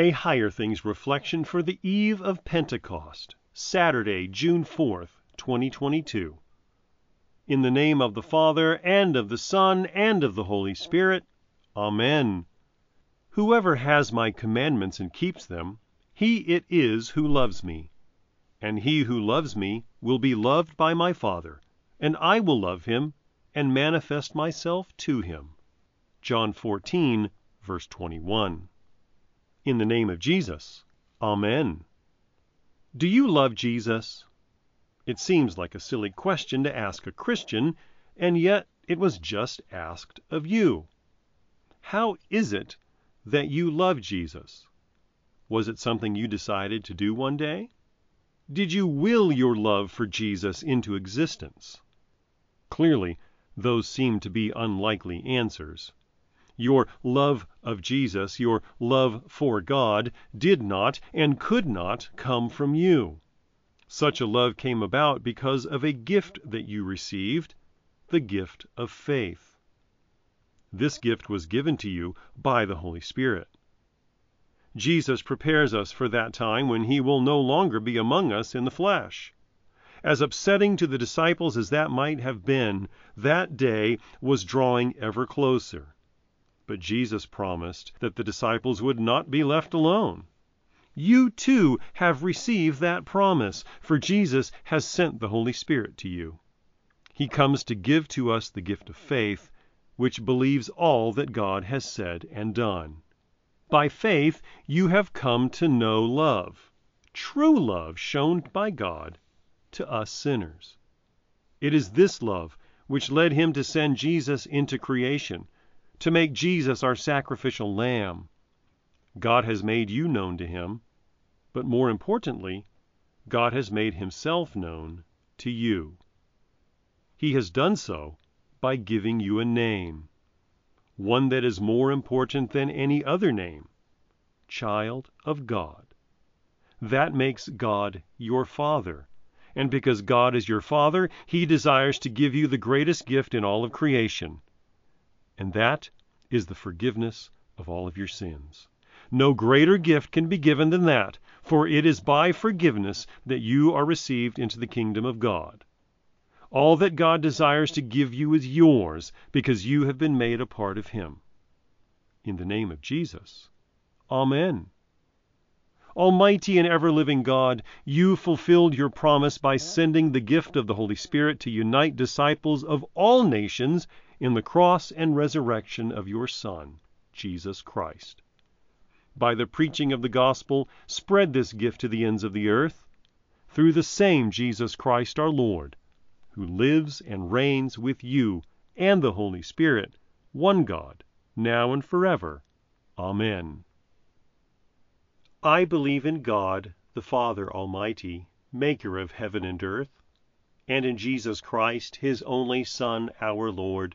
A Higher Things reflection for the eve of Pentecost, Saturday, June 4th, 2022. In the name of the Father, and of the Son, and of the Holy Spirit. Amen. Whoever has my commandments and keeps them, he it is who loves me. And he who loves me will be loved by my Father, and I will love him and manifest myself to him. John 14, verse 21. In the name of Jesus. Amen. Do you love Jesus? It seems like a silly question to ask a Christian, and yet it was just asked of you. How is it that you love Jesus? Was it something you decided to do one day? Did you will your love for Jesus into existence? Clearly, those seem to be unlikely answers. Your love of Jesus, your love for God, did not and could not come from you. Such a love came about because of a gift that you received, the gift of faith. This gift was given to you by the Holy Spirit. Jesus prepares us for that time when he will no longer be among us in the flesh. As upsetting to the disciples as that might have been, that day was drawing ever closer. But Jesus promised that the disciples would not be left alone. You too have received that promise, for Jesus has sent the Holy Spirit to you. He comes to give to us the gift of faith, which believes all that God has said and done. By faith you have come to know love, true love shown by God to us sinners. It is this love which led him to send Jesus into creation to make Jesus our sacrificial lamb. God has made you known to him, but more importantly, God has made himself known to you. He has done so by giving you a name, one that is more important than any other name child of God. That makes God your Father. And because God is your Father, He desires to give you the greatest gift in all of creation and that is the forgiveness of all of your sins. No greater gift can be given than that, for it is by forgiveness that you are received into the kingdom of God. All that God desires to give you is yours because you have been made a part of Him. In the name of Jesus. Amen. Almighty and ever living God, you fulfilled your promise by sending the gift of the Holy Spirit to unite disciples of all nations in the cross and resurrection of your Son, Jesus Christ. By the preaching of the gospel, spread this gift to the ends of the earth, through the same Jesus Christ our Lord, who lives and reigns with you and the Holy Spirit, one God, now and forever. Amen. I believe in God, the Father Almighty, maker of heaven and earth, and in Jesus Christ, his only Son, our Lord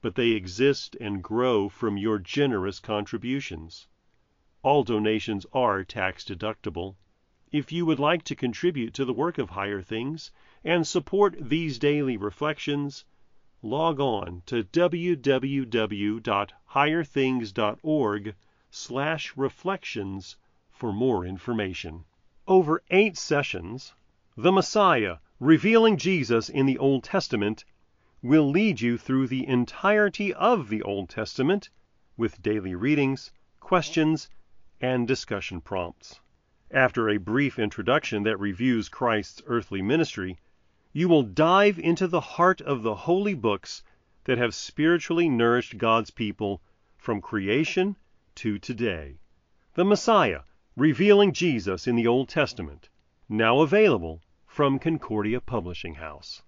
but they exist and grow from your generous contributions. All donations are tax deductible. If you would like to contribute to the work of Higher Things and support these daily reflections, log on to www.higherthings.org/reflections for more information. Over 8 sessions, The Messiah: Revealing Jesus in the Old Testament will lead you through the entirety of the Old Testament with daily readings, questions, and discussion prompts. After a brief introduction that reviews Christ's earthly ministry, you will dive into the heart of the holy books that have spiritually nourished God's people from creation to today. The Messiah, revealing Jesus in the Old Testament, now available from Concordia Publishing House.